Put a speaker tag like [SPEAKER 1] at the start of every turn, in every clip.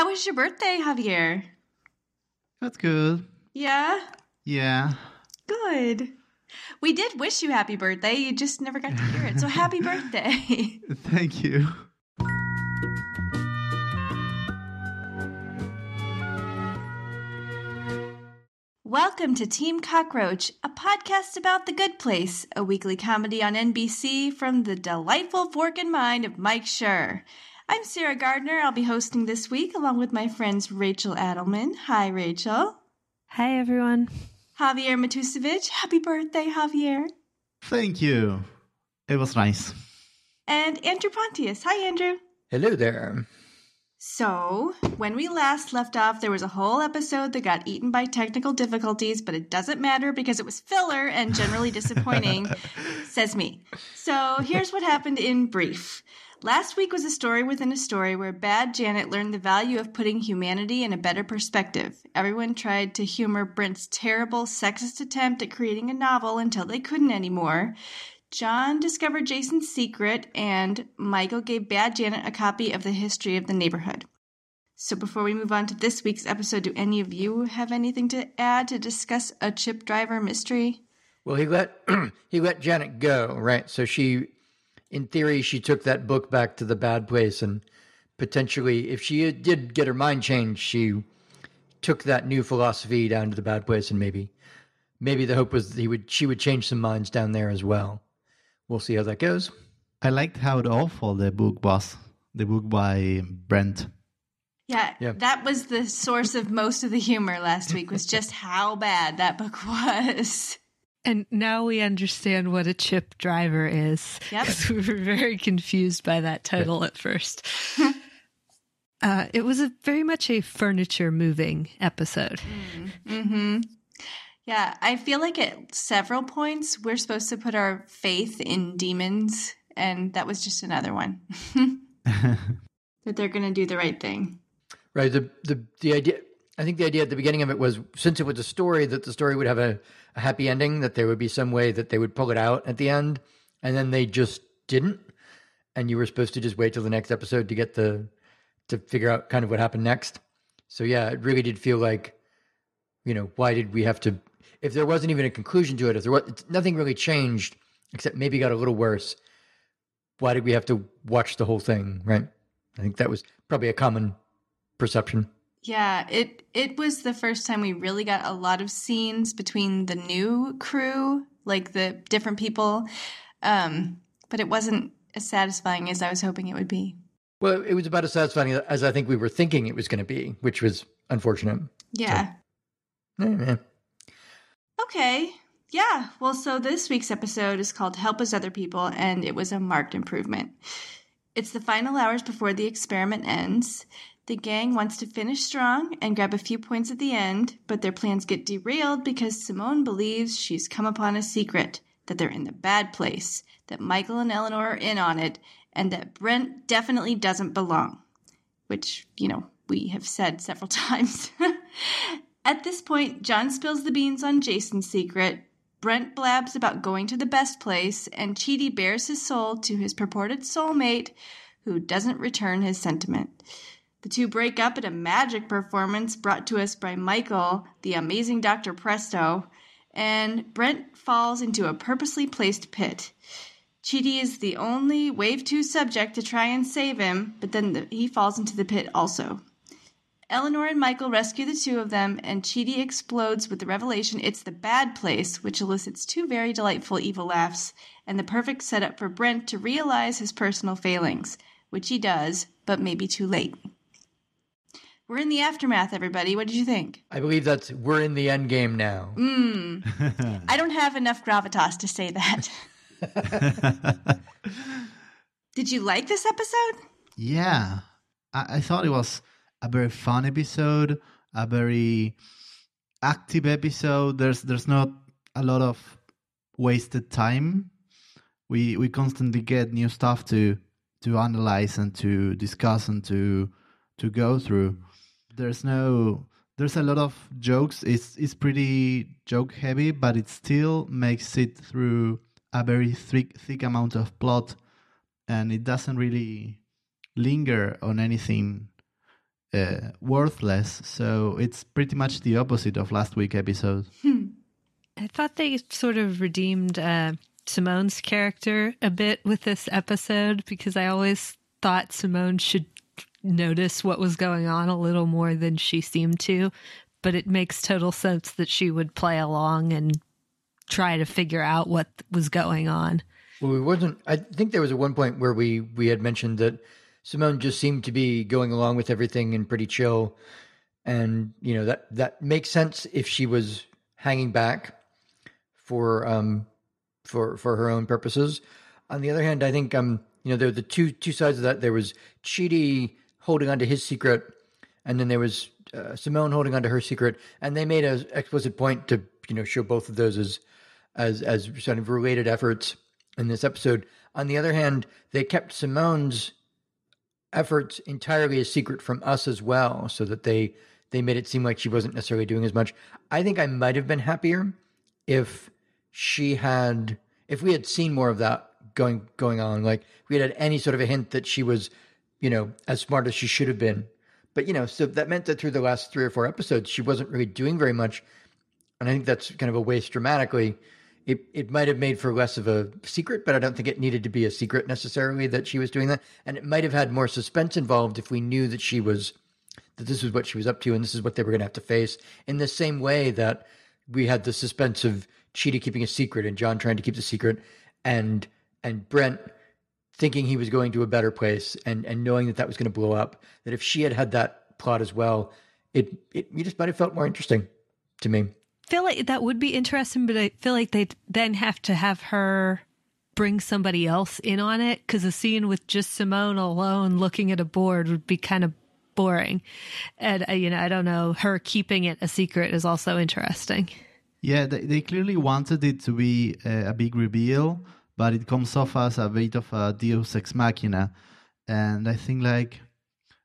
[SPEAKER 1] How was your birthday, Javier?
[SPEAKER 2] That's good.
[SPEAKER 1] Yeah?
[SPEAKER 2] Yeah.
[SPEAKER 1] Good. We did wish you happy birthday. You just never got to hear it. So happy birthday.
[SPEAKER 2] Thank you.
[SPEAKER 1] Welcome to Team Cockroach, a podcast about the good place, a weekly comedy on NBC from the delightful fork and mind of Mike Schur. I'm Sarah Gardner. I'll be hosting this week along with my friends Rachel Adelman. Hi, Rachel.
[SPEAKER 3] Hi, everyone.
[SPEAKER 1] Javier Matusevich. Happy birthday, Javier.
[SPEAKER 2] Thank you. It was nice.
[SPEAKER 1] And Andrew Pontius. Hi, Andrew.
[SPEAKER 4] Hello there.
[SPEAKER 1] So, when we last left off, there was a whole episode that got eaten by technical difficulties, but it doesn't matter because it was filler and generally disappointing, says me. So, here's what happened in brief. Last week was a story within a story where Bad Janet learned the value of putting humanity in a better perspective. Everyone tried to humor Brent's terrible sexist attempt at creating a novel until they couldn't anymore. John discovered Jason's secret, and Michael gave Bad Janet a copy of the history of the neighborhood. So, before we move on to this week's episode, do any of you have anything to add to discuss a chip driver mystery?
[SPEAKER 4] Well, he let he let Janet go, right? So she, in theory, she took that book back to the bad place, and potentially, if she did get her mind changed, she took that new philosophy down to the bad place, and maybe, maybe the hope was that he would she would change some minds down there as well. We'll see how that goes.
[SPEAKER 2] I liked how awful the book was. The book by Brent.
[SPEAKER 1] Yeah,
[SPEAKER 4] Yeah.
[SPEAKER 1] that was the source of most of the humor last week, was just how bad that book was.
[SPEAKER 3] And now we understand what a chip driver is.
[SPEAKER 1] Yep.
[SPEAKER 3] 'Cause we were very confused by that title at first. uh, it was a very much a furniture moving episode.
[SPEAKER 1] hmm Yeah, I feel like at several points we're supposed to put our faith in demons, and that was just another one. that they're going to do the right thing.
[SPEAKER 4] Right. The the the idea. I think the idea at the beginning of it was since it was a story that the story would have a, a happy ending, that there would be some way that they would pull it out at the end, and then they just didn't. And you were supposed to just wait till the next episode to get the to figure out kind of what happened next. So yeah, it really did feel like, you know, why did we have to? If there wasn't even a conclusion to it, if there was nothing really changed except maybe got a little worse, why did we have to watch the whole thing? Right. I think that was probably a common perception.
[SPEAKER 1] Yeah, it it was the first time we really got a lot of scenes between the new crew, like the different people. Um, but it wasn't as satisfying as I was hoping it would be.
[SPEAKER 4] Well, it was about as satisfying as I think we were thinking it was going to be, which was unfortunate.
[SPEAKER 1] Yeah.
[SPEAKER 4] Yeah, yeah.
[SPEAKER 1] Okay. Yeah. Well, so this week's episode is called Help Is Other People, and it was a marked improvement. It's the final hours before the experiment ends. The gang wants to finish strong and grab a few points at the end, but their plans get derailed because Simone believes she's come upon a secret that they're in the bad place, that Michael and Eleanor are in on it, and that Brent definitely doesn't belong. Which, you know, we have said several times. At this point, John spills the beans on Jason's secret. Brent blabs about going to the best place, and Chidi bares his soul to his purported soulmate, who doesn't return his sentiment. The two break up at a magic performance brought to us by Michael, the amazing Dr. Presto, and Brent falls into a purposely placed pit. Chidi is the only Wave 2 subject to try and save him, but then the, he falls into the pit also. Eleanor and Michael rescue the two of them, and Chidi explodes with the revelation it's the bad place, which elicits two very delightful evil laughs, and the perfect setup for Brent to realize his personal failings, which he does, but maybe too late. We're in the aftermath, everybody. What did you think?
[SPEAKER 4] I believe that's we're in the end game now.
[SPEAKER 1] Mm. I don't have enough gravitas to say that. Did you like this episode?
[SPEAKER 2] yeah. I, I thought it was a very fun episode, a very active episode. There's there's not a lot of wasted time. We we constantly get new stuff to to analyze and to discuss and to to go through. There's no there's a lot of jokes. It's it's pretty joke heavy, but it still makes it through a very thick thick amount of plot, and it doesn't really linger on anything uh, worthless. So it's pretty much the opposite of last week episode.
[SPEAKER 3] I thought they sort of redeemed uh, Simone's character a bit with this episode because I always thought Simone should notice what was going on a little more than she seemed to. But it makes total sense that she would play along and try to figure out what was going on.
[SPEAKER 4] Well, we wasn't. I think there was at one point where we we had mentioned that Simone just seemed to be going along with everything and pretty chill, and you know that that makes sense if she was hanging back for um for for her own purposes. On the other hand, I think um you know there were the two two sides of that. There was Chidi holding onto his secret, and then there was uh, Simone holding onto her secret, and they made an explicit point to you know show both of those as as as sort of related efforts in this episode. On the other hand, they kept Simone's efforts entirely a secret from us as well, so that they they made it seem like she wasn't necessarily doing as much. I think I might have been happier if she had if we had seen more of that going going on, like we had had any sort of a hint that she was, you know, as smart as she should have been. But you know, so that meant that through the last three or four episodes, she wasn't really doing very much, and I think that's kind of a waste dramatically it, it might have made for less of a secret, but I don't think it needed to be a secret necessarily that she was doing that. And it might have had more suspense involved if we knew that she was, that this was what she was up to and this is what they were going to have to face in the same way that we had the suspense of Chidi keeping a secret and John trying to keep the secret and, and Brent thinking he was going to a better place and, and knowing that that was going to blow up, that if she had had that plot as well, it, it, you just might have felt more interesting to me
[SPEAKER 3] feel like that would be interesting, but I feel like they'd then have to have her bring somebody else in on it because a scene with just Simone alone looking at a board would be kind of boring. And, uh, you know, I don't know, her keeping it a secret is also interesting.
[SPEAKER 2] Yeah, they, they clearly wanted it to be a, a big reveal, but it comes off as a bit of a deus ex machina. And I think, like,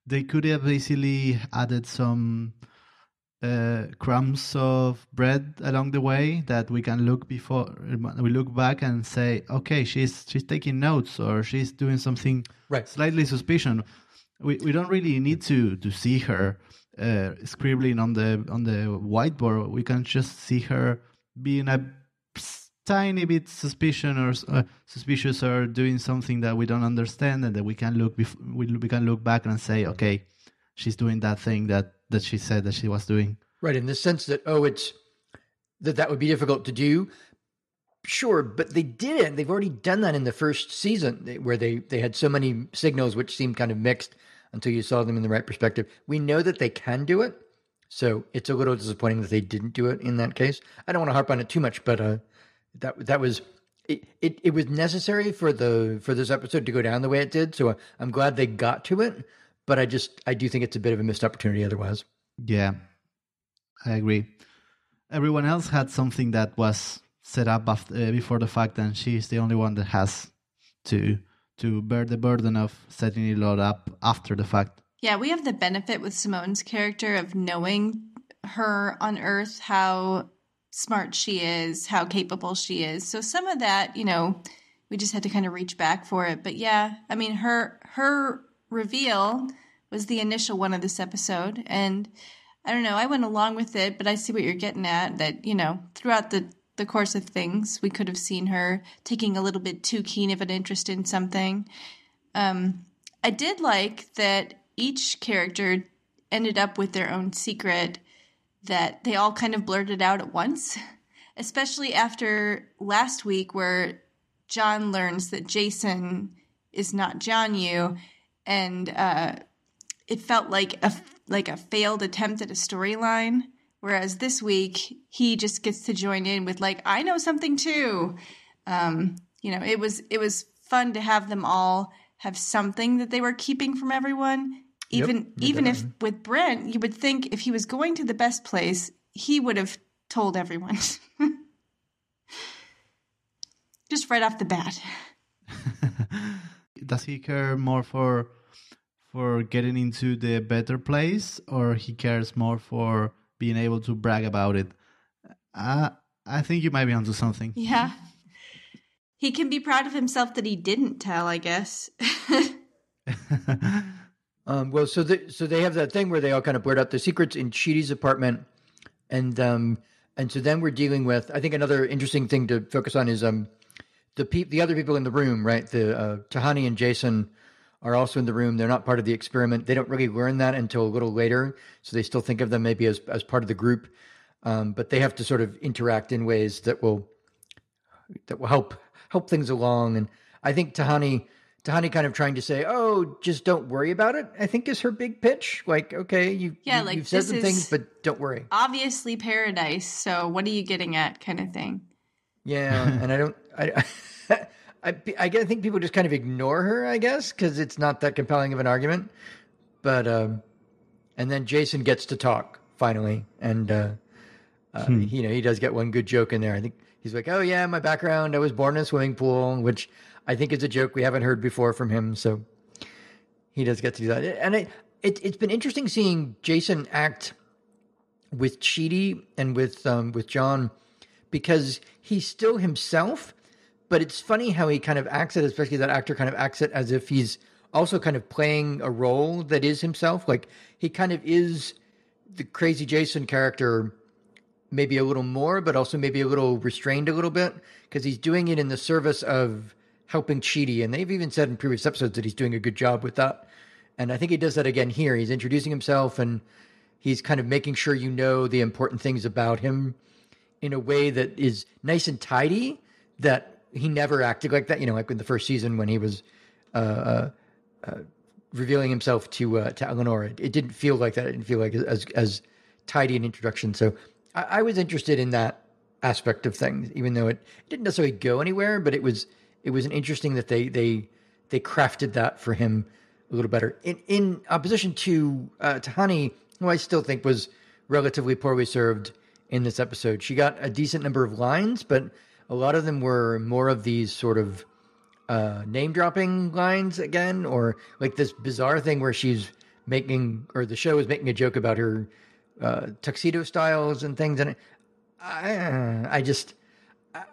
[SPEAKER 2] they could have basically added some uh, crumbs of bread along the way that we can look before we look back and say, okay, she's she's taking notes or she's doing something
[SPEAKER 4] right.
[SPEAKER 2] slightly suspicious. We we don't really need to to see her uh, scribbling on the on the whiteboard. We can just see her being a tiny bit suspicion or uh, suspicious or doing something that we don't understand, and that we can look bef- we, we can look back and say, okay, she's doing that thing that that she said that she was doing.
[SPEAKER 4] Right, in the sense that oh, it's that that would be difficult to do. Sure, but they did it. They've already done that in the first season, where they they had so many signals which seemed kind of mixed until you saw them in the right perspective. We know that they can do it, so it's a little disappointing that they didn't do it in that case. I don't want to harp on it too much, but uh, that that was it, it, it was necessary for the for this episode to go down the way it did. So I'm glad they got to it but I just I do think it's a bit of a missed opportunity otherwise.
[SPEAKER 2] Yeah, I agree. Everyone else had something that was set up after, uh, before the fact, and she's the only one that has to to bear the burden of setting it all up after the fact.
[SPEAKER 1] Yeah, we have the benefit with Simone's character of knowing her on Earth, how smart she is, how capable she is. So some of that, you know, we just had to kind of reach back for it. But yeah, I mean her her reveal was the initial one of this episode. And I don't know, I went along with it, but I see what you're getting at that, you know, throughout the, the course of things, we could have seen her taking a little bit too keen of an interest in something. Um, I did like that each character ended up with their own secret that they all kind of blurted out at once, especially after last week where John learns that Jason is not Jianyu and uh, it felt like a like a failed attempt at a storyline. Whereas this week he just gets to join in with like I know something too. Um, you know, it was it was fun to have them all have something that they were keeping from everyone. Even yep, even if with Brent, you would think if he was going to the best place, he would have told everyone. just right off the bat.
[SPEAKER 2] does he care more for for getting into the better place or he cares more for being able to brag about it? Uh, i think you might be onto something.
[SPEAKER 1] Yeah. He can be proud of himself that he didn't tell i guess
[SPEAKER 4] Um, well, so the, so they have that thing where they all kind of blurt out the secrets in Chidi's apartment, and um, and so then we're dealing with. I think another interesting thing to focus on is um, the pe- the other people in the room, right? The uh, Tahani and Jason are also in the room. They're not part of the experiment. They don't really learn that until a little later, so they still think of them maybe as as part of the group. Um, but they have to sort of interact in ways that will that will help help things along. And I think Tahani Tahani kind of trying to say, "Oh, just don't worry about it." I think is her big pitch. Like, okay, you
[SPEAKER 1] Yeah,
[SPEAKER 4] you,
[SPEAKER 1] like,
[SPEAKER 4] you've said some things, but don't worry.
[SPEAKER 1] Obviously paradise. So what are you getting at kind of thing?
[SPEAKER 4] Yeah, and I don't. I, I, I, I think people just kind of ignore her. I guess because it's not that compelling of an argument. But um, and then Jason gets to talk finally, and uh, uh, you know he does get one good joke in there. I think he's like, "Oh yeah, my background. I was born in a swimming pool," which I think is a joke we haven't heard before from him. So he does get to do that, and it, it it's been interesting seeing Jason act with Chidi and with um, with John because he's still himself, but it's funny how he kind of acts it, especially that actor kind of acts it as if he's also kind of playing a role that is himself. Like he kind of is the crazy Jason character, maybe a little more, but also maybe a little restrained a little bit because he's doing it in the service of helping Chidi. And they've even said in previous episodes that he's doing a good job with that. And I think he does that again here. He's introducing himself and he's kind of making sure you know the important things about him in a way that is nice and tidy that he never acted like that you know like in the first season when he was uh, uh, uh, revealing himself to uh, to Eleanor it, it didn't feel like that it didn't feel like as as tidy an introduction so I, I was interested in that aspect of things even though it didn't necessarily go anywhere but it was it was interesting that they they they crafted that for him a little better in in opposition to uh, Tahani who I still think was relatively poorly served in this episode. She got a decent number of lines, but a lot of them were more of these sort of uh, name dropping lines again, or like this bizarre thing where she's making, or the show is making a joke about her uh, tuxedo styles and things. And I, I just,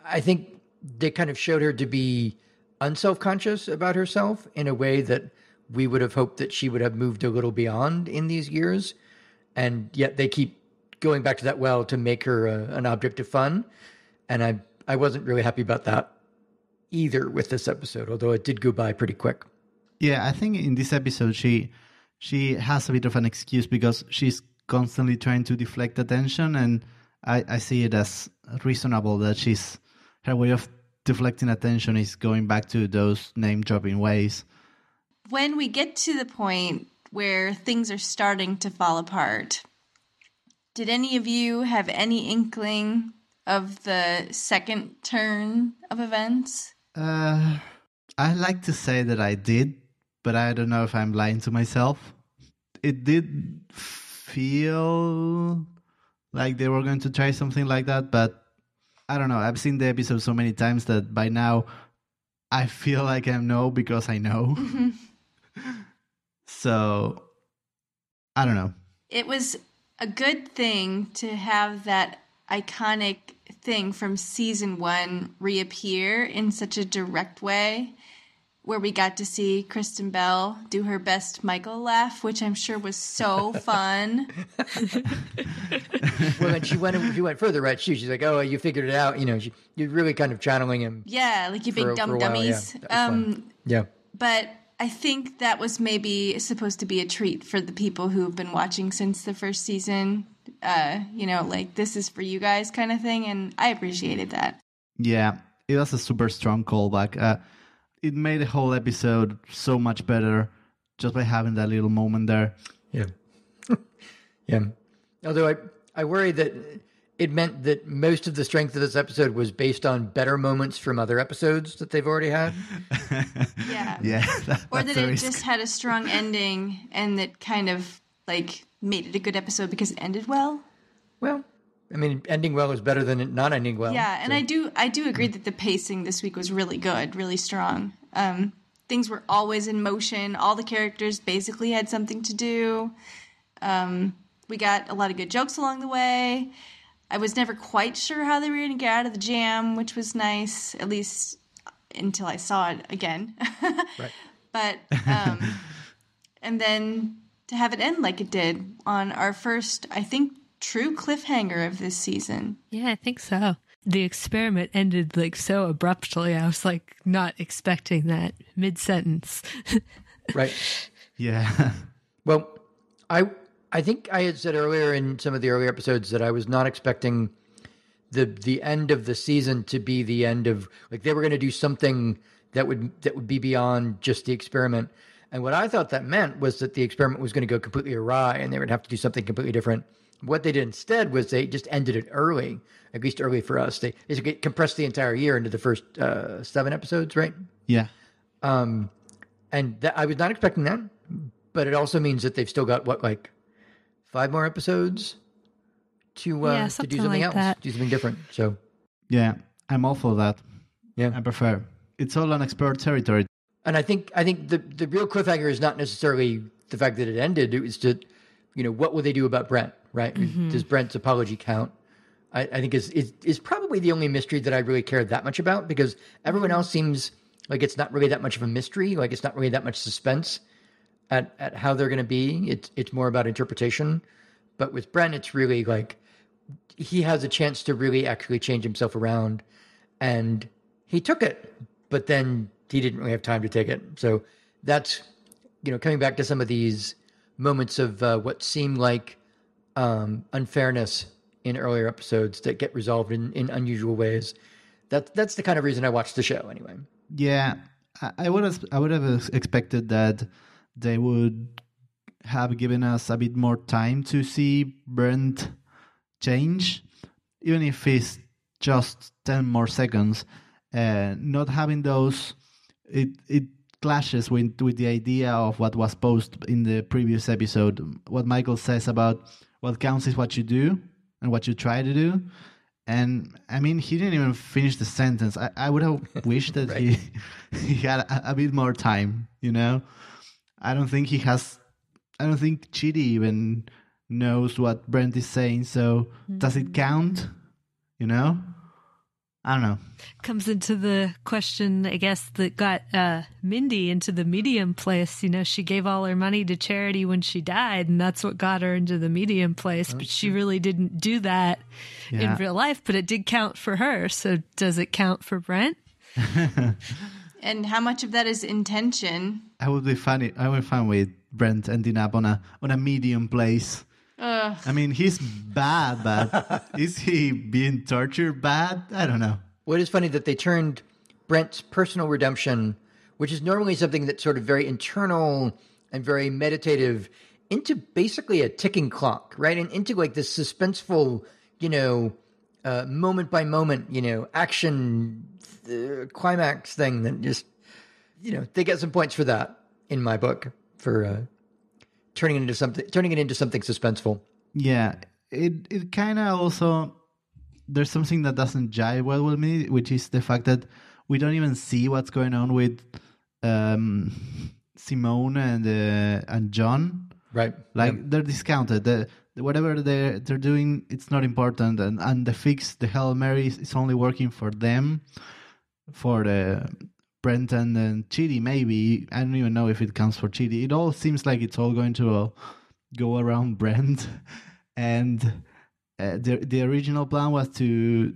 [SPEAKER 4] I think they kind of showed her to be unself conscious about herself in a way that we would have hoped that she would have moved a little beyond in these years. And yet they keep going back to that well to make her a, an object of fun. And i i wasn't really happy about that either with this episode although it did go by pretty quick.
[SPEAKER 2] Yeah, I think in this episode she she has a bit of an excuse because she's constantly trying to deflect attention, and I, I see it as reasonable that she's her way of deflecting attention is going back to those name dropping ways.
[SPEAKER 1] When we get to the point where things are starting to fall apart, did any of you have any inkling of the second turn of events?
[SPEAKER 2] Uh, I like to say that I did, but I don't know if I'm lying to myself. It did feel like they were going to try something like that, but I don't know. I've seen the episode so many times that by now I feel like I know because I know. Mm-hmm. so I don't know.
[SPEAKER 1] It was a good thing to have that iconic thing from season one reappear in such a direct way, where we got to see Kristen Bell do her best Michael laugh, which I'm sure was so fun.
[SPEAKER 4] well and she went she went further right she, she's like oh you figured it out you know she, you're really kind of channeling him
[SPEAKER 1] Yeah, like you big
[SPEAKER 4] For- for
[SPEAKER 1] dumb
[SPEAKER 4] a
[SPEAKER 1] dummies.
[SPEAKER 4] yeah. That was fun.
[SPEAKER 1] um,
[SPEAKER 4] yeah
[SPEAKER 1] but I think that was maybe supposed to be a treat for the people who've been watching since the first season. Uh, you know, like this is for you guys kind of thing, and I appreciated that.
[SPEAKER 2] Yeah, it was a super strong callback. Uh, it made the whole episode so much better just by having that little moment there.
[SPEAKER 4] Yeah. yeah. Although I, I worry that it meant that most of the strength of this episode was based on better moments from other episodes that they've already had.
[SPEAKER 1] Yeah.
[SPEAKER 2] Yeah, that,
[SPEAKER 1] Or that it
[SPEAKER 2] risk.
[SPEAKER 1] just had a strong ending and that kind of like made it a good episode because it ended well.
[SPEAKER 4] Well, I mean, ending well is better than not ending well.
[SPEAKER 1] Yeah, and
[SPEAKER 4] so-
[SPEAKER 1] I do I do agree that the pacing this week was really good, really strong. Um, things were always in motion. All the characters basically had something to do. Um, we got a lot of good jokes along the way. I was never quite sure how they were going to get out of the jam, which was nice, at least until I saw it again.
[SPEAKER 4] Right.
[SPEAKER 1] But um, And then to have it end like it did on our first, I think, true cliffhanger of this season.
[SPEAKER 3] Yeah, I think so. The experiment ended like so abruptly. I was like not expecting that mid sentence.
[SPEAKER 4] Right.
[SPEAKER 2] Yeah.
[SPEAKER 4] Well, I I think I had said earlier in some of the earlier episodes that I was not expecting the the end of the season to be the end of like they were going to do something that would that would be beyond just the experiment. And what I thought that meant was that the experiment was going to go completely awry and they would have to do something completely different. What they did instead was they just ended it early, at least early for us. They, they compressed the entire year into the first uh, seven episodes, right?
[SPEAKER 2] Yeah.
[SPEAKER 4] Um, and that, I was not expecting that, but it also means that they've still got what like five more episodes to uh,
[SPEAKER 3] Yeah,
[SPEAKER 4] to do
[SPEAKER 3] something
[SPEAKER 4] something
[SPEAKER 3] like
[SPEAKER 4] else,
[SPEAKER 3] that.
[SPEAKER 4] do something different. So
[SPEAKER 2] Yeah. I'm all for that.
[SPEAKER 4] yeah,
[SPEAKER 2] I prefer. It's all on unexplored territory.
[SPEAKER 4] And I think I think the the real cliffhanger is not necessarily the fact that it ended. It was you know what will they do about Brent, right? Mm-hmm. Does Brent's apology count? I, I think is, is is probably the only mystery that I really care that much about because everyone mm-hmm. else seems like it's not really that much of a mystery. Like it's not really that much suspense at at how they're going to be. It's it's more about interpretation. But with Brent, it's really like he has a chance to really actually change himself around, and he took it, but then he didn't really have time to take it. So that's you know coming back to some of these moments of uh, what seemed like um, unfairness in earlier episodes that get resolved in, in unusual ways. That that's the kind of reason I watched the show anyway.
[SPEAKER 2] Yeah, I, would have I would have expected that they would have given us a bit more time to see Brent change, even if it's just ten more seconds. Uh, not having those, it it clashes with with the idea of what was posed in the previous episode. What Michael says about what counts is what you do and what you try to do. And I mean, he didn't even finish the sentence. I, I would have wished that he he had a, a bit more time. You know, I don't think he has. I don't think Chidi even knows what Brent is saying. So does it mm. count? You know, I don't know.
[SPEAKER 3] Comes into the question, I guess, that got uh, Mindy into the medium place. You know, she gave all her money to charity when she died, and that's what got her into the medium place. But she really didn't do that
[SPEAKER 2] Yeah.
[SPEAKER 3] in real life, but it did count for her. So does it count for Brent?
[SPEAKER 1] And how much of that is intention?
[SPEAKER 2] I would be funny. I would find with Brent ending up on a on a medium place.
[SPEAKER 1] Ugh.
[SPEAKER 2] I mean, he's bad, but is he being tortured bad? I don't know.
[SPEAKER 4] Well, it is funny that they turned Brent's personal redemption, which is normally something that's sort of very internal and very meditative, into basically a ticking clock, right? And into like this suspenseful, you know, uh, moment by moment, you know, action uh, climax thing that just, you know, they get some points for that in my book for uh, turning it into something, turning it into something suspenseful.
[SPEAKER 2] Yeah, it it kind of also there's something that doesn't jive well with me, which is the fact that we don't even see what's going on with um, Simone and uh, and John.
[SPEAKER 4] Right.
[SPEAKER 2] Like they're discounted. The, the- whatever they're they're doing, it's not important. And and the fix, the Hail Mary, is, is only working for them, for the Brenton and Chidi. Maybe I don't even know if it counts for Chidi. It all seems like it's all going to uh, go around Brent, and uh, the the original plan was to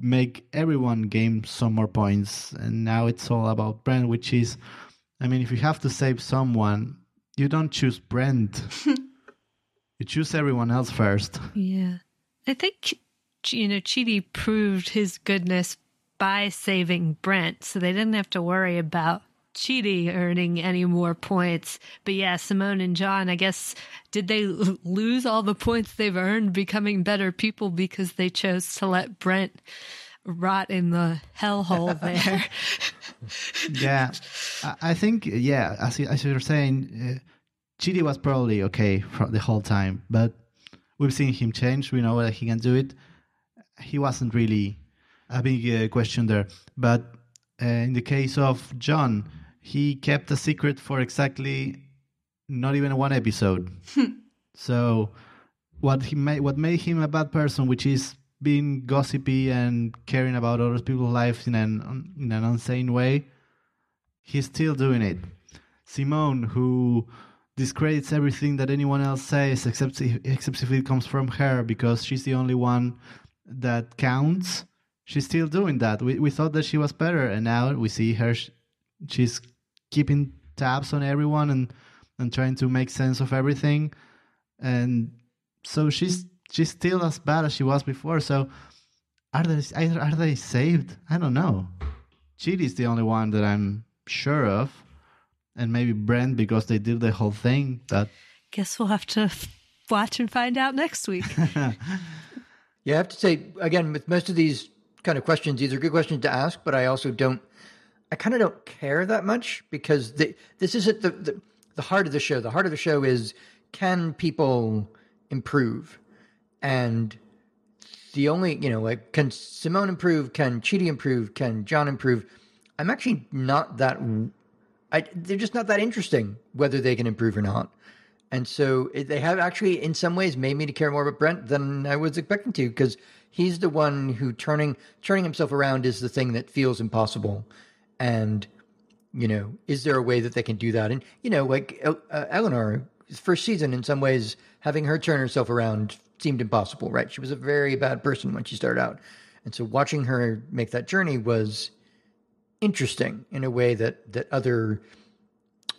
[SPEAKER 2] make everyone gain some more points, and now it's all about Brent, which is, I mean, if you have to save someone, you don't choose Brent. you choose everyone else first.
[SPEAKER 3] Yeah. I think, you know, Chidi proved his goodness by saving Brent, so they didn't have to worry about Chidi earning any more points. But yeah, Simone and John, I guess, did they l- lose all the points they've earned becoming better people because they chose to let Brent rot in the hellhole there?
[SPEAKER 2] yeah, I, think yeah, as you, as you're saying, uh, Chidi was probably okay for the whole time, but we've seen him change. We know that he can do it. He wasn't really a big uh, question there, but uh, in the case of John, he kept a secret for exactly not even one episode. so what he made what made him a bad person, which is being gossipy and caring about other people's lives in an in an insane way, he's still doing it. Simone, who discredits everything that anyone else says except if, except if it comes from her because she's the only one that counts she's still doing that. We, we thought that she was better and now we see her she's keeping tabs on everyone and and trying to make sense of everything. And so she's she's still as bad as she was before. So are they are they saved? I don't know. Chidi's the only one that i'm sure of. And maybe Brent because they did the whole thing. That
[SPEAKER 3] Guess we'll have to watch and find out next week.
[SPEAKER 4] you have to say again with most of these kind of questions, these are good questions to ask, but I also don't. I kind of don't care that much because the, this isn't the, the the heart of the show. The heart of the show is can people improve, and the only you know like can Simone improve? Can Chidi improve? Can John improve? I'm actually not that. I, they're just not that interesting whether they can improve or not. And so eh, they have actually, in some ways, made me to care more about Brent than I was expecting to, because he's the one who turning turning himself around is the thing that feels impossible. And you know, is there a way that they can do that? And you know, like uh, Eleanor, first season, in some ways, having her turn herself around seemed impossible. Right? She was a very bad person when she started out, and so watching her make that journey was interesting in a way that that other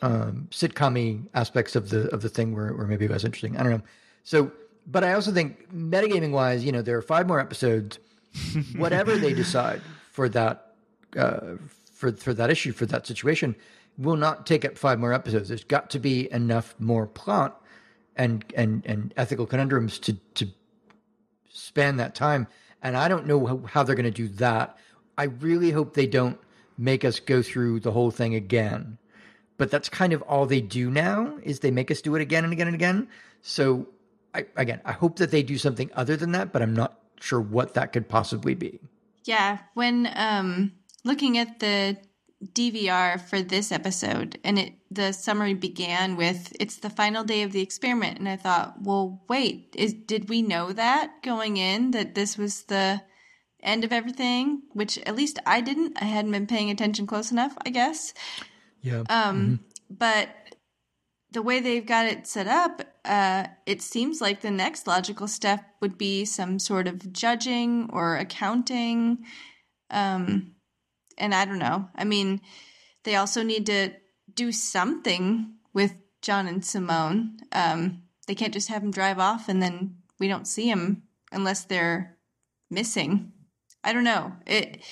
[SPEAKER 4] um, sitcom aspects of the of the thing were, were maybe less interesting. I don't know. So, but I also think metagaming wise, you know, there are five more episodes. Whatever they decide for that uh, for for that issue for that situation will not take up five more episodes. There's got to be enough more plot and and and ethical conundrums to to span that time. And I don't know how, how they're going to do that. I really hope they don't make us go through the whole thing again but that's kind of all they do now is they make us do it again and again and again. So I, again, I hope that they do something other than that, but I'm not sure what that could possibly be.
[SPEAKER 1] Yeah, when um, looking at the DVR for this episode, and it the summary began with "It's the final day of the experiment," and I thought, well, wait, is did we know that going in that this was the end of everything? Which at least I didn't. I hadn't been paying attention close enough, I guess.
[SPEAKER 4] Yeah.
[SPEAKER 1] Um,
[SPEAKER 4] mm-hmm.
[SPEAKER 1] but the way they've got it set up, uh, it seems like the next logical step would be some sort of judging or accounting. Um, and I don't know. I mean, they also need to do something with John and Simone. Um, they can't just have him drive off and then we don't see him unless they're missing. I don't know. It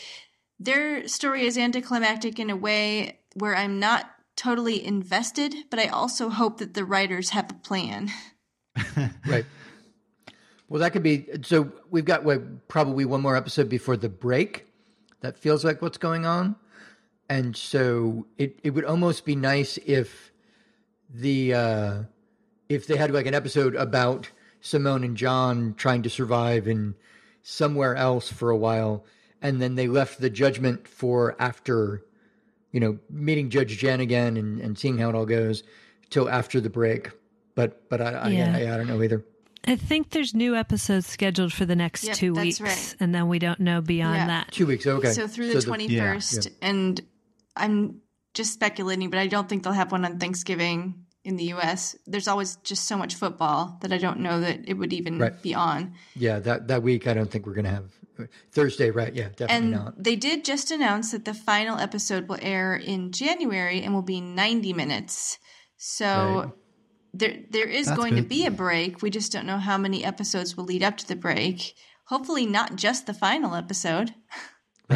[SPEAKER 1] their story is anticlimactic in a way where I'm not totally invested, but I also hope that the writers have a plan.
[SPEAKER 4] right. Well, that could be. So we've got what, probably one more episode before the break. That feels like what's going on, and so it it would almost be nice if the uh, if they had like an episode about Simone and John trying to survive in somewhere else for a while, and then they left the judgment for after you know, meeting Judge Gen again and, and seeing how it all goes till after the break. But but I I,
[SPEAKER 3] Yeah.
[SPEAKER 4] I, I don't know either.
[SPEAKER 3] I think there's new episodes scheduled for the next
[SPEAKER 1] Yep,
[SPEAKER 3] two
[SPEAKER 1] that's
[SPEAKER 3] weeks,
[SPEAKER 1] right.
[SPEAKER 3] and then we don't know beyond
[SPEAKER 1] Yeah.
[SPEAKER 3] that.
[SPEAKER 4] Two weeks, okay.
[SPEAKER 1] So through the
[SPEAKER 4] So
[SPEAKER 1] twenty
[SPEAKER 2] Yeah.
[SPEAKER 1] first, and I'm just speculating, but I don't think they'll have one on Thanksgiving in the U.S. There's always just so much football that I don't know that it would even
[SPEAKER 4] Right.
[SPEAKER 1] be on.
[SPEAKER 4] yeah, that that week I don't think we're gonna have Thursday, right? Yeah, definitely
[SPEAKER 1] And
[SPEAKER 4] not.
[SPEAKER 1] they did just announce that the final episode will air in January and will be 90 minutes. So
[SPEAKER 4] Right.
[SPEAKER 1] there there is
[SPEAKER 2] That's
[SPEAKER 1] going to be a break. We just don't know how many episodes will lead up to the break. Hopefully not just the final episode.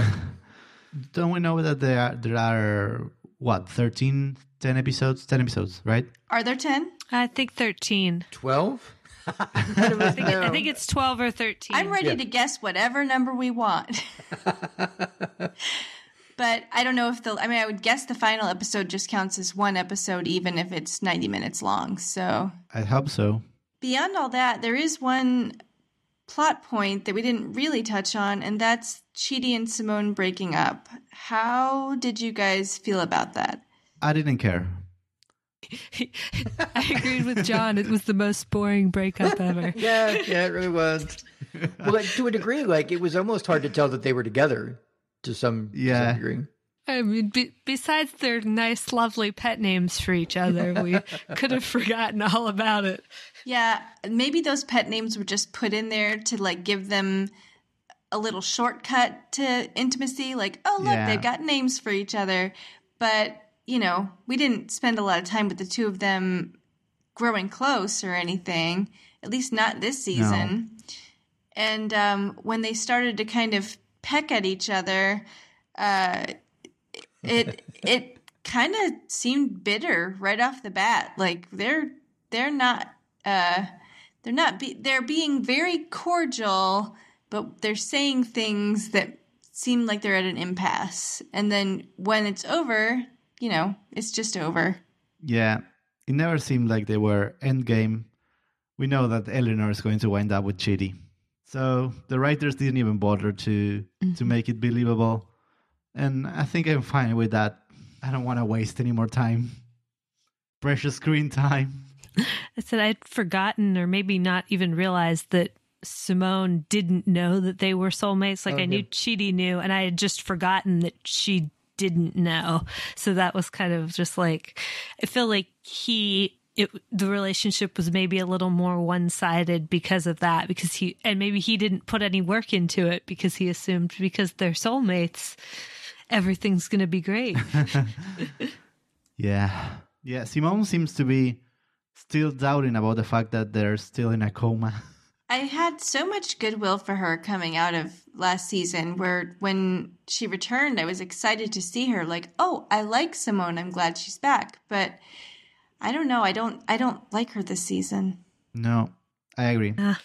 [SPEAKER 2] don't we know that there are, there are what 13, 10 episodes, ten episodes, right?
[SPEAKER 1] Are there 10?
[SPEAKER 3] I think 13.
[SPEAKER 4] Twelve.
[SPEAKER 3] I think, I think it's 12 or 13.
[SPEAKER 1] I'm ready
[SPEAKER 4] Yeah.
[SPEAKER 1] to guess whatever number we want. but I don't know if the I mean I would guess the final episode just counts as one episode even if it's 90 minutes long. So
[SPEAKER 2] I hope so.
[SPEAKER 1] beyond all that, there is one plot point that we didn't really touch on, and that's Chidi and Simone breaking up. How did you guys feel about that?
[SPEAKER 2] I didn't care.
[SPEAKER 3] I agreed with John. It was the most boring breakup ever.
[SPEAKER 4] Yeah, yeah, it really was. well, like, to a degree, like it was almost hard to tell that they were together to some, to some degree.
[SPEAKER 3] I mean, be, besides their nice, lovely pet names for each other, we could have forgotten all about it.
[SPEAKER 1] Yeah, maybe those pet names were just put in there to like give them a little shortcut to intimacy. Like, oh, look,
[SPEAKER 2] Yeah.
[SPEAKER 1] they've got names for each other. But, you know, we didn't spend a lot of time with the two of them growing close or anything, at least not this season. And um, when they started to kind of peck at each other, uh, it it kind of seemed bitter right off the bat. Like they're they're not uh, they're not be- they're being very cordial, but they're saying things that seem like they're at an impasse. And then when it's over, you know, it's just over.
[SPEAKER 2] Yeah, it never seemed like they were endgame. We know that Eleanor is going to wind up with Chidi. So the writers didn't even bother to to mm-hmm. make it believable. And I think I'm fine with that. I don't want to waste any more time. Precious screen time.
[SPEAKER 3] I said I'd forgotten or maybe not even realized that Simone didn't know that they were soulmates. Like
[SPEAKER 4] Oh,
[SPEAKER 3] I knew
[SPEAKER 4] yeah.
[SPEAKER 3] Chidi knew, and I had just forgotten that she didn't know. So that was kind of just like I feel like he it the relationship was maybe a little more one-sided because of that because he and maybe he didn't put any work into it because he assumed because they're soulmates everything's going to be great.
[SPEAKER 2] Yeah. Yeah, Simone seems to be still doubting about the fact that they're still in a coma.
[SPEAKER 1] I had so much goodwill for her coming out of last season where when she returned I was excited to see her like, "Oh, I like Simone. I'm glad she's back." But I don't know. I don't I don't like her this season.
[SPEAKER 2] No, I agree. Ah.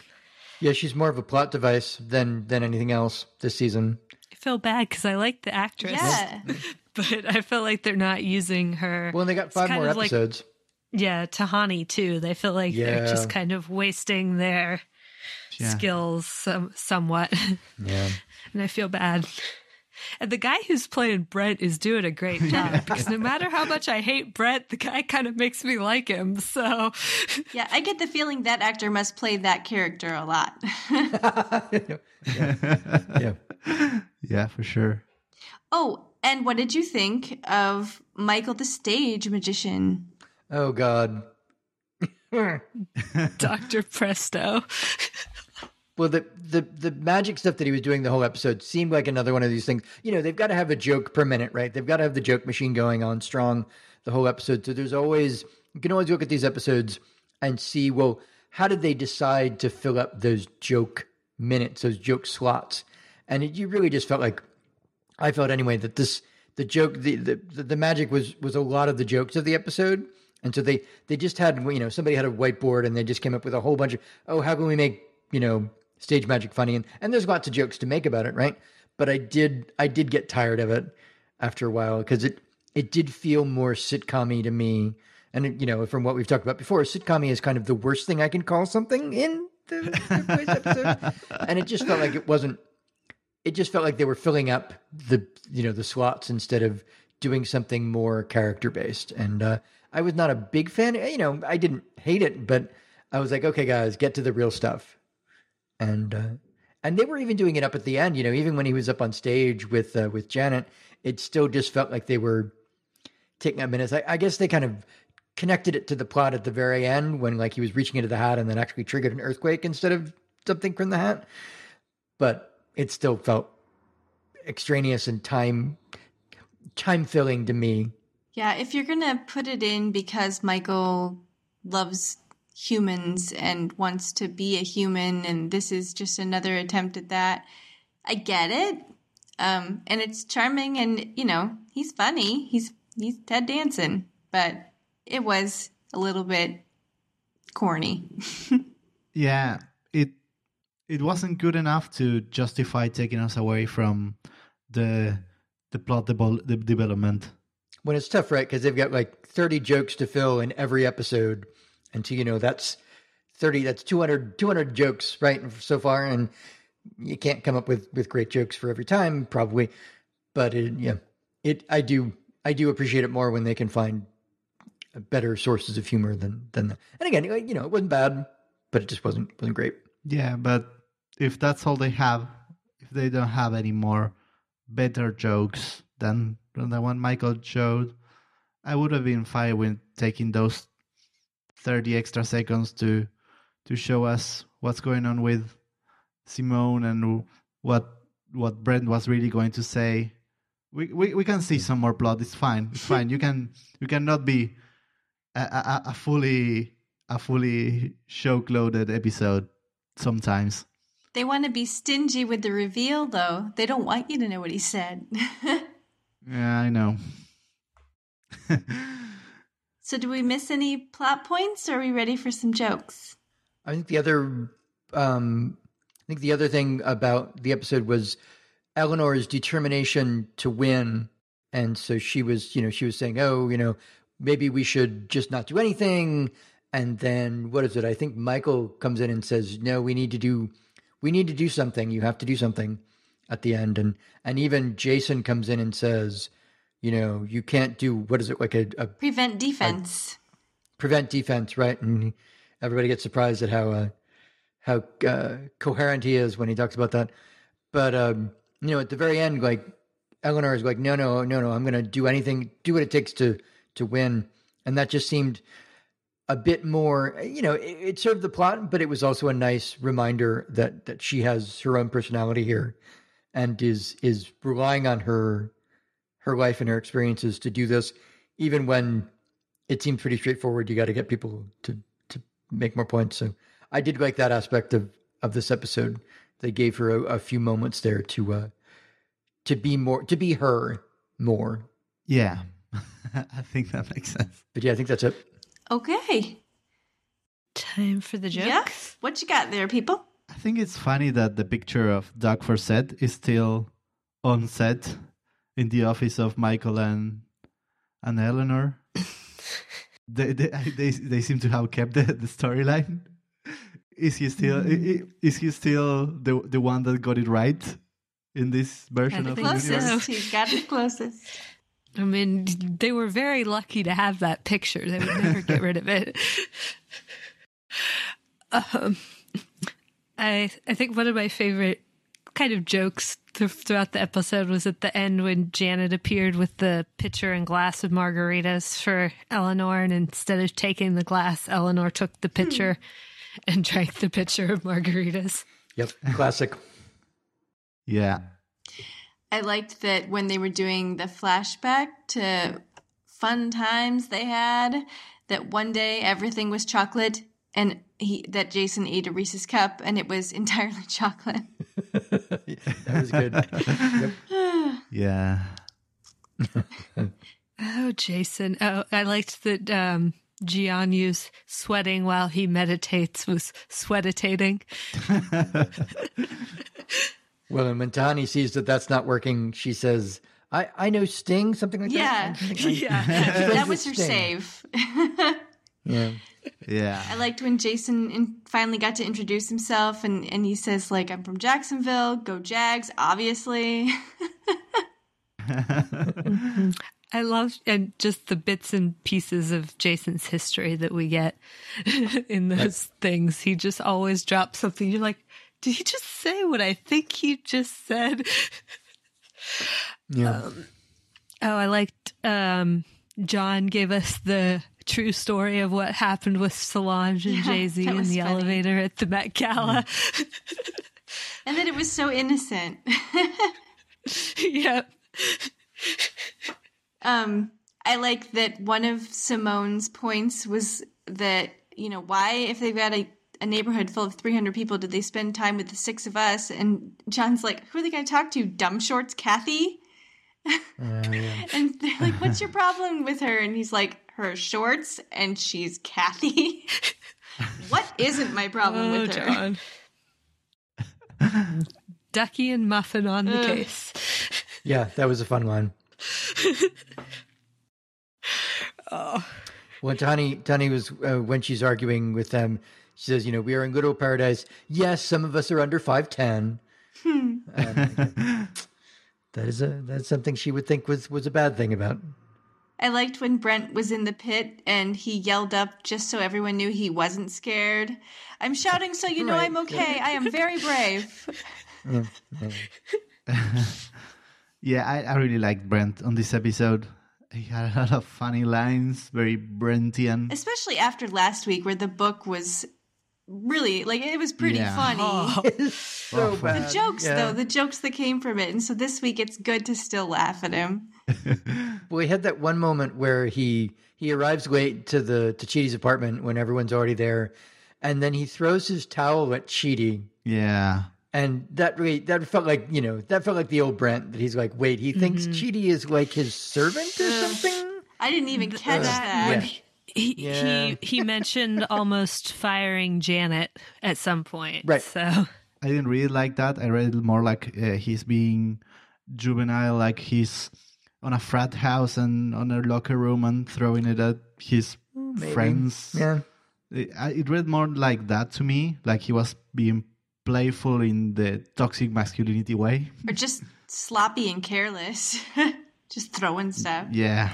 [SPEAKER 4] Yeah, she's more of a plot device than than anything else this season.
[SPEAKER 3] I feel bad cuz I like the actress.
[SPEAKER 1] Yeah.
[SPEAKER 3] but I feel like they're not using her.
[SPEAKER 4] Well, they got
[SPEAKER 3] It's
[SPEAKER 4] five
[SPEAKER 3] kind
[SPEAKER 4] more
[SPEAKER 3] of like-
[SPEAKER 4] episodes.
[SPEAKER 3] yeah, Tahani too. They feel like they're just kind of wasting their
[SPEAKER 2] Yeah.
[SPEAKER 3] skills some, somewhat,
[SPEAKER 4] yeah.
[SPEAKER 3] and I feel bad. And the guy who's playing Brent is doing a great job because no matter how much I hate Brent, the guy kind of makes me like him. So
[SPEAKER 1] Yeah, I get the feeling that actor must play that character a lot.
[SPEAKER 4] yeah.
[SPEAKER 2] Yeah, for sure.
[SPEAKER 1] oh, and what did you think of Michael the stage magician?
[SPEAKER 4] Oh God.
[SPEAKER 3] Dr. Presto.
[SPEAKER 4] Well, the, the the magic stuff that he was doing the whole episode seemed like another one of these things. You know, they've got to have a joke per minute, right? They've got to have the joke machine going on strong the whole episode. So there's always you can always look at these episodes and see, well, how did they decide to fill up those joke minutes, those joke slots? And it, you really just felt like I felt anyway that this the joke the, the the magic was was a lot of the jokes of the episode. And so they they just had you know somebody had a whiteboard and they just came up with a whole bunch of oh how can we make you know stage magic funny? And and there's lots of jokes to make about it right? But I did I did get tired of it after a while because it it did feel more sitcom to me. And you know from what we've talked about before sitcom is kind of the worst thing I can call something in the, the Boys episode. And it just felt like it wasn't it just felt like they were filling up the you know the slots instead of doing something more character based and uh, i was not a big fan. You know i didn't hate it but i was like okay guys get to the real stuff. And uh, and they were even doing it up at the end you know even when he was up on stage with uh, with janet it still just felt like they were taking up minutes. I, I guess they kind of connected it to the plot at the very end when like he was reaching into the hat and then actually triggered an earthquake instead of something from the hat. But it still felt extraneous and time time filling to me.
[SPEAKER 1] Yeah, if you're gonna put it in because Michael loves humans and wants to be a human, and this is just another attempt at that, I get it. Um, and it's charming, and you know he's funny. He's he's Ted Danson, but it was a little bit corny.
[SPEAKER 2] Yeah, it it wasn't good enough to justify taking us away from the the plot devel- the development.
[SPEAKER 4] When it's tough, right? Because they've got like thirty jokes to fill in every episode, and so you know that's thirty. That's 200, 200 jokes, right? And so far, and you can't come up with with great jokes for every time, probably. But it, yeah, hmm. it. I do. I do appreciate it more when they can find better sources of humor than than. The, and again, you know, it wasn't bad, but it just wasn't wasn't great.
[SPEAKER 2] Yeah, but if that's all they have, if they don't have any more better jokes, than the one Michael showed. I would have been fine with taking those thirty extra seconds to to show us what's going on with Simone and what what Brent was really going to say. We we, we can see some more plot. It's fine. It's fine. You can you cannot be a, a, a fully a fully show loaded episode sometimes.
[SPEAKER 1] They want to be stingy with the reveal, though. They don't want you to know what he said.
[SPEAKER 2] Yeah, I know.
[SPEAKER 1] so, do we miss any plot points? Or are we ready for some jokes?
[SPEAKER 4] I think the other, um, I think the other thing about the episode was Eleanor's determination to win, and so she was, you know, she was saying, "Oh, you know, maybe we should just not do anything." And then what is it? I think Michael comes in and says, "No, we need to do, we need to do something. You have to do something." At the end, and and even Jason comes in and says, "You know, you can't do what is it like a, a
[SPEAKER 1] Prevent defense.
[SPEAKER 4] prevent defense, right?" And everybody gets surprised at how uh, how uh, coherent he is when he talks about that. But um, you know, at the very end, like Eleanor is like, "No, no, no, no, I'm going to do anything, do what it takes to to win," and that just seemed a bit more. You know, it, it served the plot, but it was also a nice reminder that that she has her own personality here, and is is relying on her her life and her experiences to do this, even when it seems pretty straightforward. You got to get people to to make more points. So I did like that aspect of of this episode. They gave her a, a few moments there to uh to be more to be her more.
[SPEAKER 2] Yeah, I think that makes sense.
[SPEAKER 4] But yeah, I think that's it.
[SPEAKER 1] Okay.
[SPEAKER 3] Time for the jokes.
[SPEAKER 1] Yeah. What you got there, people?
[SPEAKER 2] I think it's funny that the picture of Doug Forcett is still on set in the office of Michael and and Eleanor. they, they they they seem to have kept the, the storyline. Is he still i- i- is he still the the one that got it right in this version
[SPEAKER 3] I
[SPEAKER 2] of the
[SPEAKER 3] think
[SPEAKER 2] universe?
[SPEAKER 1] He's got it closest.
[SPEAKER 3] I mean, they were very lucky to have that picture. They would never get rid of it. Um, I I think one of my favorite kind of jokes th- throughout the episode was at the end when Janet appeared with the pitcher and glass of margaritas for Eleanor, and instead of taking the glass, Eleanor took the hmm. pitcher and drank the pitcher of margaritas.
[SPEAKER 4] Yep, classic.
[SPEAKER 2] Yeah,
[SPEAKER 1] I liked that when they were doing the flashback to fun times they had, that one day everything was chocolate and he that Jason ate a Reese's cup and it was entirely chocolate.
[SPEAKER 4] that was good. Yep.
[SPEAKER 2] yeah.
[SPEAKER 3] Oh, Jason. Oh, I liked that um, Jianyu's sweating while he meditates was sweatitating.
[SPEAKER 4] Well, when Tahani sees that that's not working, she says, "I I know Sting, something like
[SPEAKER 1] Yeah.
[SPEAKER 4] that." I think I-
[SPEAKER 3] yeah.
[SPEAKER 1] that was her save.
[SPEAKER 4] Yeah.
[SPEAKER 2] Yeah.
[SPEAKER 1] I liked when Jason in, finally got to introduce himself and, and he says like I'm from Jacksonville, go Jags, obviously.
[SPEAKER 3] I love and just the bits and pieces of Jason's history that we get in those things. He just always drops something. You're like, did he just say what I think he just said?
[SPEAKER 4] Yeah.
[SPEAKER 3] Oh, I liked um, John gave us the true story of what happened with Solange and
[SPEAKER 1] Yeah,
[SPEAKER 3] Jay Z in the
[SPEAKER 1] funny.
[SPEAKER 3] elevator at the Met Gala.
[SPEAKER 1] and that it was so innocent.
[SPEAKER 3] yep.
[SPEAKER 1] Um, I like that one of Simone's points was that, you know, why, if they've got a, a neighborhood full of 300 people, did they spend time with the six of us? And John's like, who are they going to talk to? Dumb Shorts Kathy?
[SPEAKER 4] Uh, yeah.
[SPEAKER 1] And they're like, what's your problem with her? And he's like, her shorts and she's Kathy. what isn't my problem
[SPEAKER 3] Oh,
[SPEAKER 1] with her?
[SPEAKER 3] John. Ducky and Muffin on the
[SPEAKER 1] Ugh.
[SPEAKER 3] case.
[SPEAKER 4] Yeah, that was a fun one.
[SPEAKER 3] Oh.
[SPEAKER 4] When Tahani Tani was uh, when she's arguing with them, she says, "You know, we are in good old paradise. Yes, some of us are under five ten. that is a that's something she would think was was a bad thing about.
[SPEAKER 1] I liked when Brent was in the pit and he yelled up just so everyone knew he wasn't scared. I'm shouting so you know
[SPEAKER 4] Right.
[SPEAKER 1] I'm okay. I am very brave.
[SPEAKER 4] Yeah.
[SPEAKER 2] Yeah, I, I really liked Brent on this episode. He had a lot of funny lines, very Brentian.
[SPEAKER 1] Especially after last week, where the book was really like it was pretty
[SPEAKER 2] Yeah.
[SPEAKER 1] funny.
[SPEAKER 4] Oh, so
[SPEAKER 2] Oh,
[SPEAKER 4] bad.
[SPEAKER 1] The jokes,
[SPEAKER 4] Yeah.
[SPEAKER 1] though, the jokes that came from it. And so this week, it's good to still laugh at him.
[SPEAKER 4] Well, he had that one moment where he he arrives late to the to Chidi's apartment when everyone's already there, and then he throws his towel at Chidi,
[SPEAKER 2] Yeah.
[SPEAKER 4] and that really that felt like you know that felt like the old Brent that he's like, wait, he thinks Chidi is like his servant or something.
[SPEAKER 1] I didn't even catch that.
[SPEAKER 4] yeah.
[SPEAKER 3] He,
[SPEAKER 4] Yeah.
[SPEAKER 3] he he mentioned almost firing Janet at some point.
[SPEAKER 4] Right.
[SPEAKER 3] So
[SPEAKER 2] I didn't read it like that. I read it more like uh, he's being juvenile, like he's on a frat house and on a locker room and throwing it at his friends.
[SPEAKER 4] Yeah,
[SPEAKER 2] It, it read more like that to me, like he was being playful in the toxic masculinity way.
[SPEAKER 1] Or just sloppy and careless. just throwing stuff.
[SPEAKER 2] Yeah.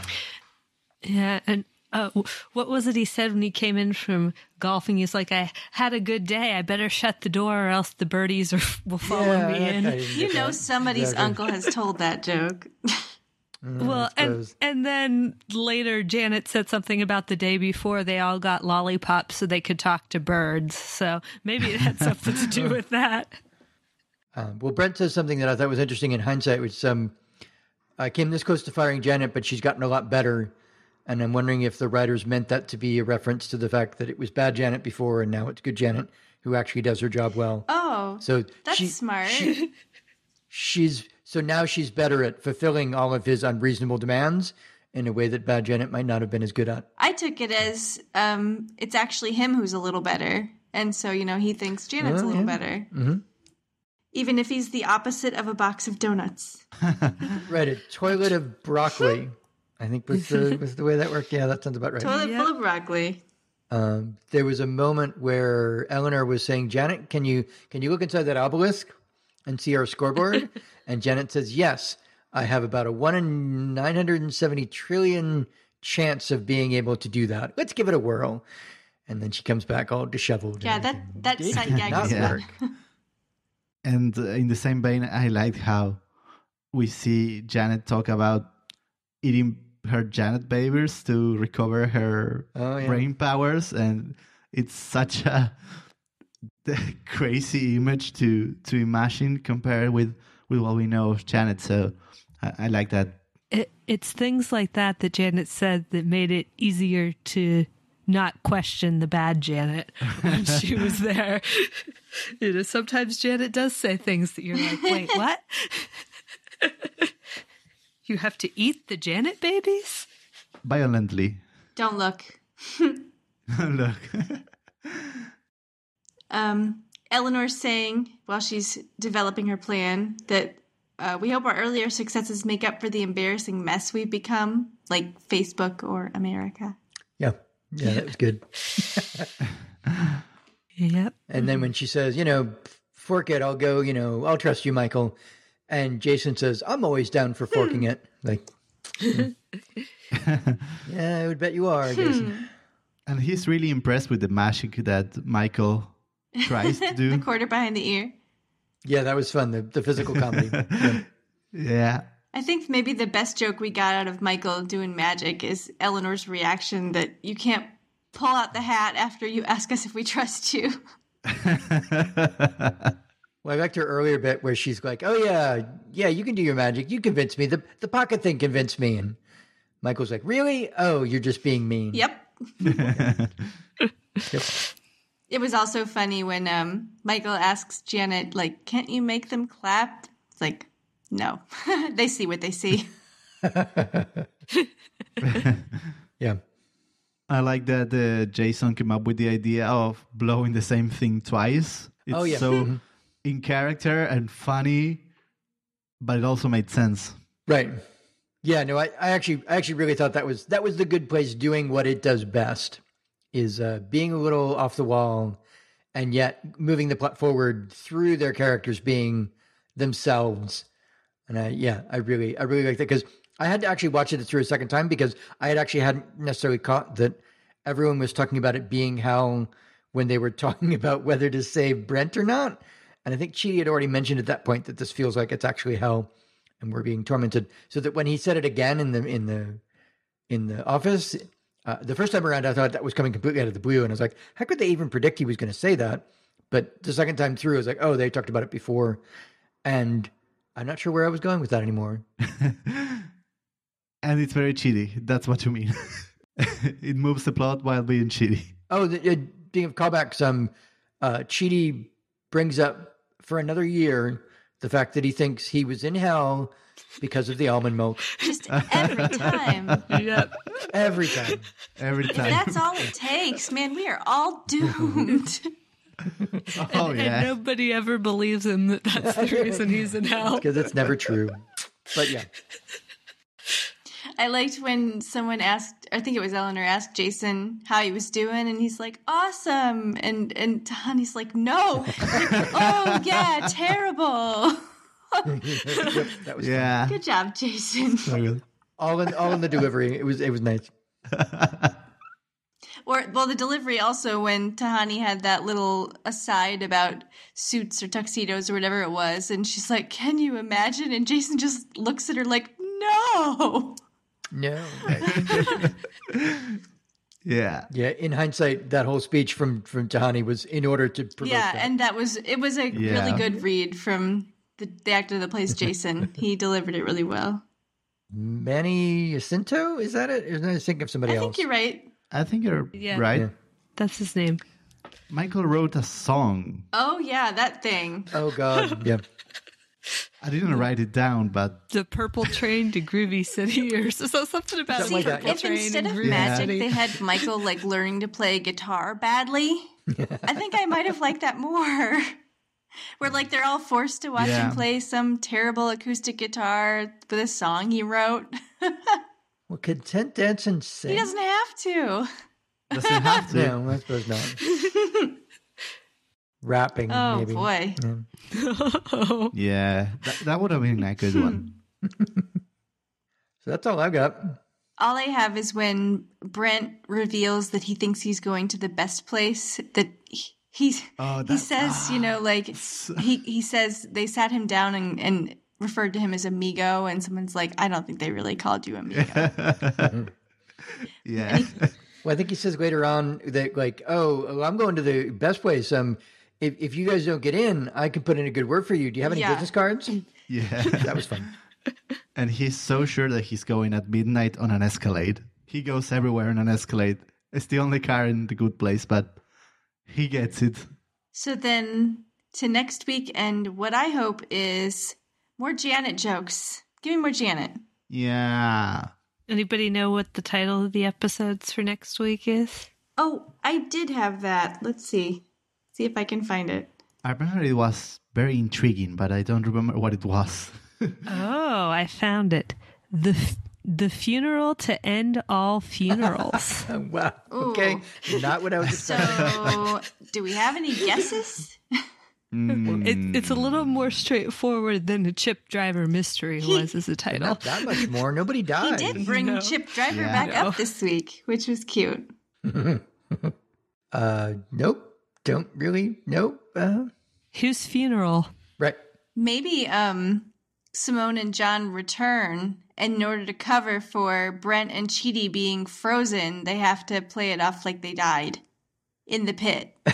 [SPEAKER 3] yeah, and uh, what was it he said when he came in from golfing? He's like, "I had a good day. I better shut the door, or else the birdies are, will follow
[SPEAKER 4] yeah,
[SPEAKER 3] me in."
[SPEAKER 1] You know,
[SPEAKER 4] that.
[SPEAKER 1] somebody's
[SPEAKER 4] Exactly.
[SPEAKER 1] uncle has told that joke.
[SPEAKER 3] Well, and and then later Janet said something about the day before they all got lollipops so they could talk to birds. So maybe it had something to do with that.
[SPEAKER 4] Um, well, Brent says something that I thought was interesting in hindsight, which um, I came this close to firing Janet, but she's gotten a lot better. And I'm wondering if the writers meant that to be a reference to the fact that it was bad Janet before and now it's good Janet who actually does her job well.
[SPEAKER 1] Oh,
[SPEAKER 4] So
[SPEAKER 1] that's
[SPEAKER 4] she-
[SPEAKER 1] smart.
[SPEAKER 4] she- she's so now she's better at fulfilling all of his unreasonable demands in a way that bad Janet might not have been as good at.
[SPEAKER 1] I took it as um, it's actually him who's a little better. And so, you know, he thinks Janet's
[SPEAKER 4] Oh,
[SPEAKER 1] a little
[SPEAKER 4] yeah.
[SPEAKER 1] better.
[SPEAKER 4] Mm-hmm.
[SPEAKER 1] Even if he's the opposite of a box of donuts.
[SPEAKER 4] Right, a toilet of broccoli. I think was the was the way that worked. Yeah, that sounds about right.
[SPEAKER 1] Toilet full of broccoli.
[SPEAKER 4] Um, there was a moment where Eleanor was saying, "Janet, can you can you look inside that obelisk and see our scoreboard?" and Janet says, "Yes, I have about a one in nine hundred and seventy trillion chance of being able to do that. Let's give it a whirl." And then she comes back all disheveled.
[SPEAKER 1] Yeah, that
[SPEAKER 4] everything.
[SPEAKER 1] that
[SPEAKER 4] Did
[SPEAKER 1] sight gag
[SPEAKER 4] not
[SPEAKER 1] is
[SPEAKER 4] work.
[SPEAKER 2] And uh, in the same vein, I liked how we see Janet talk about eating her Janet babies to recover her
[SPEAKER 4] Oh, yeah.
[SPEAKER 2] brain powers, and it's such a crazy image to to imagine compared with with what we know of Janet. So I, I like that.
[SPEAKER 3] It, it's things like that that Janet said that made it easier to not question the bad Janet when she was there. you know, sometimes Janet does say things that you're like, wait, what? you have to eat the Janet babies?
[SPEAKER 2] Violently.
[SPEAKER 1] Don't look.
[SPEAKER 2] Don't Look.
[SPEAKER 1] Um, Eleanor's saying while she's developing her plan that uh, we hope our earlier successes make up for the embarrassing mess we've become, like Facebook or America.
[SPEAKER 4] Yeah, yeah, that was good.
[SPEAKER 3] Yep.
[SPEAKER 4] And then when she says, you know, fork it, I'll go, you know, I'll trust you, Michael. And Jason says, I'm always down for forking it. Like, yeah, I would bet you are, Jason.
[SPEAKER 2] and he's really impressed with the magic that Michael tries to
[SPEAKER 1] the quarter behind the ear.
[SPEAKER 4] Yeah, that was fun. The, the physical comedy. Yeah.
[SPEAKER 2] yeah.
[SPEAKER 1] I think maybe the best joke we got out of Michael doing magic is Eleanor's reaction that you can't pull out the hat after you ask us if we trust you.
[SPEAKER 4] Well, I liked her earlier bit where she's like, "Oh yeah, yeah, you can do your magic. You convinced me. The the pocket thing convinced me." And Michael's like, "Really? Oh, you're just being mean."
[SPEAKER 1] Yep.
[SPEAKER 4] Yep.
[SPEAKER 1] It was also funny when um, Michael asks Janet, like, can't you make them clap? It's like, no. they see what they see.
[SPEAKER 4] Yeah.
[SPEAKER 2] I like that uh, Jason came up with the idea of blowing the same thing twice. It's
[SPEAKER 4] Oh, yeah.
[SPEAKER 2] so in character and funny, but it also made sense.
[SPEAKER 4] Right. Yeah, no, I, I actually I actually really thought that was that was the good place doing what it does best is uh, being a little off the wall and yet moving the plot forward through their characters being themselves. And I yeah, I really I really like that because I had to actually watch it through a second time because I had actually hadn't necessarily caught that everyone was talking about it being how when they were talking about whether to save Brent or not. And I think Chidi had already mentioned at that point that this feels like it's actually hell and we're being tormented. So that when he said it again in the in the in the office, uh, the first time around, I thought that was coming completely out of the blue, and I was like, how could they even predict he was going to say that? But the second time through, I was like, oh, they talked about it before, and I'm not sure where I was going with that anymore.
[SPEAKER 2] and it's very cheaty. That's what you mean. it moves the plot while being cheaty.
[SPEAKER 4] Oh, the, uh, being of callbacks, um, uh, Chidi brings up for another year the fact that he thinks he was in hell because of the almond milk.
[SPEAKER 1] Just every time.
[SPEAKER 3] Yep.
[SPEAKER 4] Every time.
[SPEAKER 2] Every
[SPEAKER 1] If
[SPEAKER 2] time.
[SPEAKER 1] that's all it takes, man, we are all doomed.
[SPEAKER 2] oh
[SPEAKER 3] And
[SPEAKER 2] yeah.
[SPEAKER 3] nobody ever believes him that that's the reason he's in hell.
[SPEAKER 4] Because it's never true. But yeah.
[SPEAKER 1] I liked when someone asked, I think it was Eleanor asked Jason how he was doing, and he's like, "Awesome," and and Honey's like, "No, oh yeah, terrible."
[SPEAKER 4] Yep, that was
[SPEAKER 2] Yeah.
[SPEAKER 1] Good job, Jason.
[SPEAKER 2] So good.
[SPEAKER 4] all in all in the delivery. It was it was nice.
[SPEAKER 1] Or well, the delivery also when Tahani had that little aside about suits or tuxedos or whatever it was, and she's like, "Can you imagine?" And Jason just looks at her like, "No."
[SPEAKER 4] No.
[SPEAKER 2] Yeah.
[SPEAKER 4] Yeah, in hindsight, that whole speech from from Tahani was in order to provoke
[SPEAKER 1] Yeah,
[SPEAKER 4] that.
[SPEAKER 1] and that was it was a really good read from the, the actor that plays Jason. he delivered it really well.
[SPEAKER 4] Manny Jacinto, is that it? Or did I think of somebody
[SPEAKER 1] I
[SPEAKER 4] else?
[SPEAKER 1] I think you're right.
[SPEAKER 2] I think you're
[SPEAKER 3] Yeah.
[SPEAKER 2] right.
[SPEAKER 4] Yeah.
[SPEAKER 3] That's his name.
[SPEAKER 2] Michael wrote a song.
[SPEAKER 1] Oh yeah, that thing.
[SPEAKER 4] Oh God, yeah.
[SPEAKER 2] I didn't write it down, but
[SPEAKER 3] The purple train to Groovy City, or so, so something about
[SPEAKER 4] Something like that,
[SPEAKER 3] purple.
[SPEAKER 1] If
[SPEAKER 3] train
[SPEAKER 1] instead of magic
[SPEAKER 3] City.
[SPEAKER 1] they had Michael like learning to play guitar badly, I think I might have liked that more. Where like they're all forced to watch
[SPEAKER 2] Yeah.
[SPEAKER 1] him play some terrible acoustic guitar with a song he wrote.
[SPEAKER 4] Well, content dance and sing.
[SPEAKER 1] he doesn't have to.
[SPEAKER 2] doesn't have to.
[SPEAKER 4] No, I suppose not. Rapping,
[SPEAKER 1] Oh
[SPEAKER 4] maybe.
[SPEAKER 1] boy.
[SPEAKER 3] oh,
[SPEAKER 2] Yeah, that, that would have been a good one.
[SPEAKER 4] So that's all I've got.
[SPEAKER 1] All I have is when Brent reveals that he thinks he's going to the best place. That he, he's
[SPEAKER 2] Oh,
[SPEAKER 1] he
[SPEAKER 2] that's-
[SPEAKER 1] says, you know, like he he says they sat him down and, and referred to him as amigo, and someone's like, I don't think they really called you amigo.
[SPEAKER 2] yeah.
[SPEAKER 4] Well, I think he says later on that, like, oh, oh, I'm going to the best place. Um, if, if you guys don't get in, I can put in a good word for you. Do you have any
[SPEAKER 1] Yeah.
[SPEAKER 4] business cards?
[SPEAKER 2] yeah.
[SPEAKER 4] That was fun.
[SPEAKER 2] and he's so sure that he's going at midnight on an Escalade. He goes everywhere on an Escalade. It's the only car in the good place, but he gets it.
[SPEAKER 1] so then to next week, and what I hope is more Janet jokes. Give me more Janet.
[SPEAKER 2] Yeah.
[SPEAKER 3] anybody know what the title of the episodes for next week is?
[SPEAKER 1] Oh, I did have that. Let's see. See if I can find it.
[SPEAKER 2] I remember it was very intriguing, but I don't remember what it was.
[SPEAKER 3] Oh, I found it. The f- the funeral to end all funerals.
[SPEAKER 4] wow. Okay. Not what I was expecting.
[SPEAKER 1] So, do we have any guesses?
[SPEAKER 2] Mm,
[SPEAKER 3] it, it's a little more straightforward than the chip driver mystery was as a title.
[SPEAKER 4] Not that much more. Nobody died.
[SPEAKER 1] He
[SPEAKER 4] died.
[SPEAKER 1] did bring
[SPEAKER 3] No.
[SPEAKER 1] Chip Driver
[SPEAKER 2] Yeah.
[SPEAKER 1] back
[SPEAKER 3] No.
[SPEAKER 1] up this week, which was cute.
[SPEAKER 4] Uh, nope. Don't really. Nope. Uh,
[SPEAKER 3] Whose funeral?
[SPEAKER 4] right.
[SPEAKER 1] Maybe um Simone and John return and in order to cover for Brent and Chidi being frozen, they have to play it off like they died in the pit.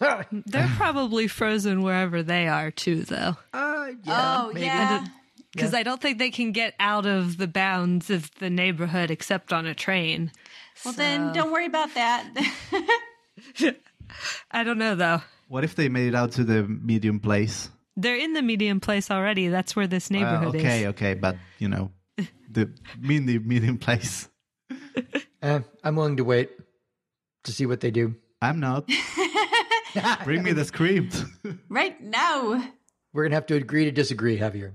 [SPEAKER 3] They're probably frozen wherever they are too, though,
[SPEAKER 4] Uh, yeah.
[SPEAKER 1] oh
[SPEAKER 4] maybe.
[SPEAKER 1] yeah.
[SPEAKER 3] because I don't think they can get out of the bounds of the neighborhood except on a train.
[SPEAKER 1] Well then don't worry about that.
[SPEAKER 3] I don't know though.
[SPEAKER 2] what if they made it out to the medium place?
[SPEAKER 3] They're in the medium place already. That's where this
[SPEAKER 2] Uh,
[SPEAKER 3] neighborhood
[SPEAKER 2] okay,
[SPEAKER 3] is.
[SPEAKER 2] Okay, okay, but you know, the mean the medium place.
[SPEAKER 4] Uh, I'm willing to wait to see what they do.
[SPEAKER 2] I'm not. Bring me the script.
[SPEAKER 1] right now.
[SPEAKER 4] We're gonna have to agree to disagree, Javier.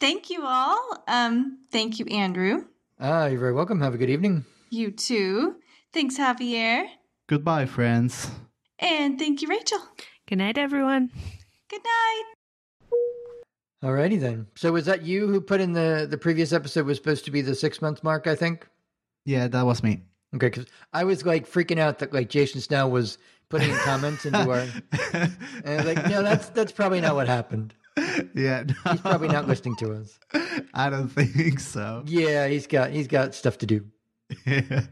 [SPEAKER 1] Thank you all. Um thank you Andrew.
[SPEAKER 4] Ah, you're very welcome. Have a good evening.
[SPEAKER 1] You too. Thanks Javier.
[SPEAKER 2] Goodbye, friends.
[SPEAKER 1] And thank you Rachel.
[SPEAKER 3] Good night, everyone.
[SPEAKER 1] Good night.
[SPEAKER 4] Alrighty then. So was that you who put in the the previous episode was supposed to be the six month mark? I think.
[SPEAKER 2] Yeah, that was me.
[SPEAKER 4] Okay, because I was like freaking out that like Jason Snell was putting in comments into our, and I was like, no, that's that's probably not what happened.
[SPEAKER 2] yeah, no,
[SPEAKER 4] He's probably not listening to us.
[SPEAKER 2] I don't think so.
[SPEAKER 4] Yeah, he's got he's got stuff to do.
[SPEAKER 2] Yeah.